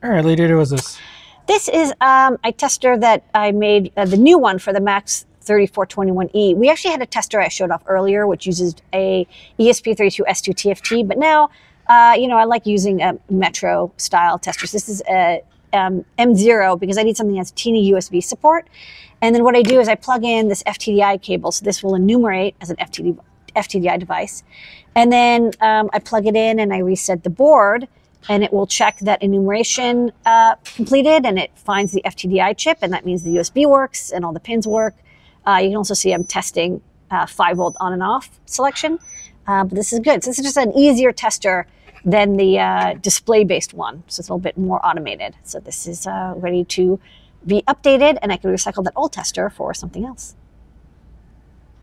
All right, lady, what is this? This is um, a tester that I made, uh, the new one for the Max 3421E. We actually had a tester I showed off earlier, which uses a ESP32S2 TFT, but now, uh, you know, I like using a Metro style testers. This is a um, M0 because I need something that's TinyUSB support. And then what I do is I plug in this FTDI cable. So this will enumerate as an FTD, FTDI device. And then um, I plug it in and I reset the board and it will check that enumeration uh, completed and it finds the FTDI chip and that means the USB works and all the pins work. Uh, you can also see I'm testing uh, 5 volt on and off selection. Uh, but this is good. So this is just an easier tester than the uh, display based one. So it's a little bit more automated. So this is uh, ready to be updated and I can recycle that old tester for something else.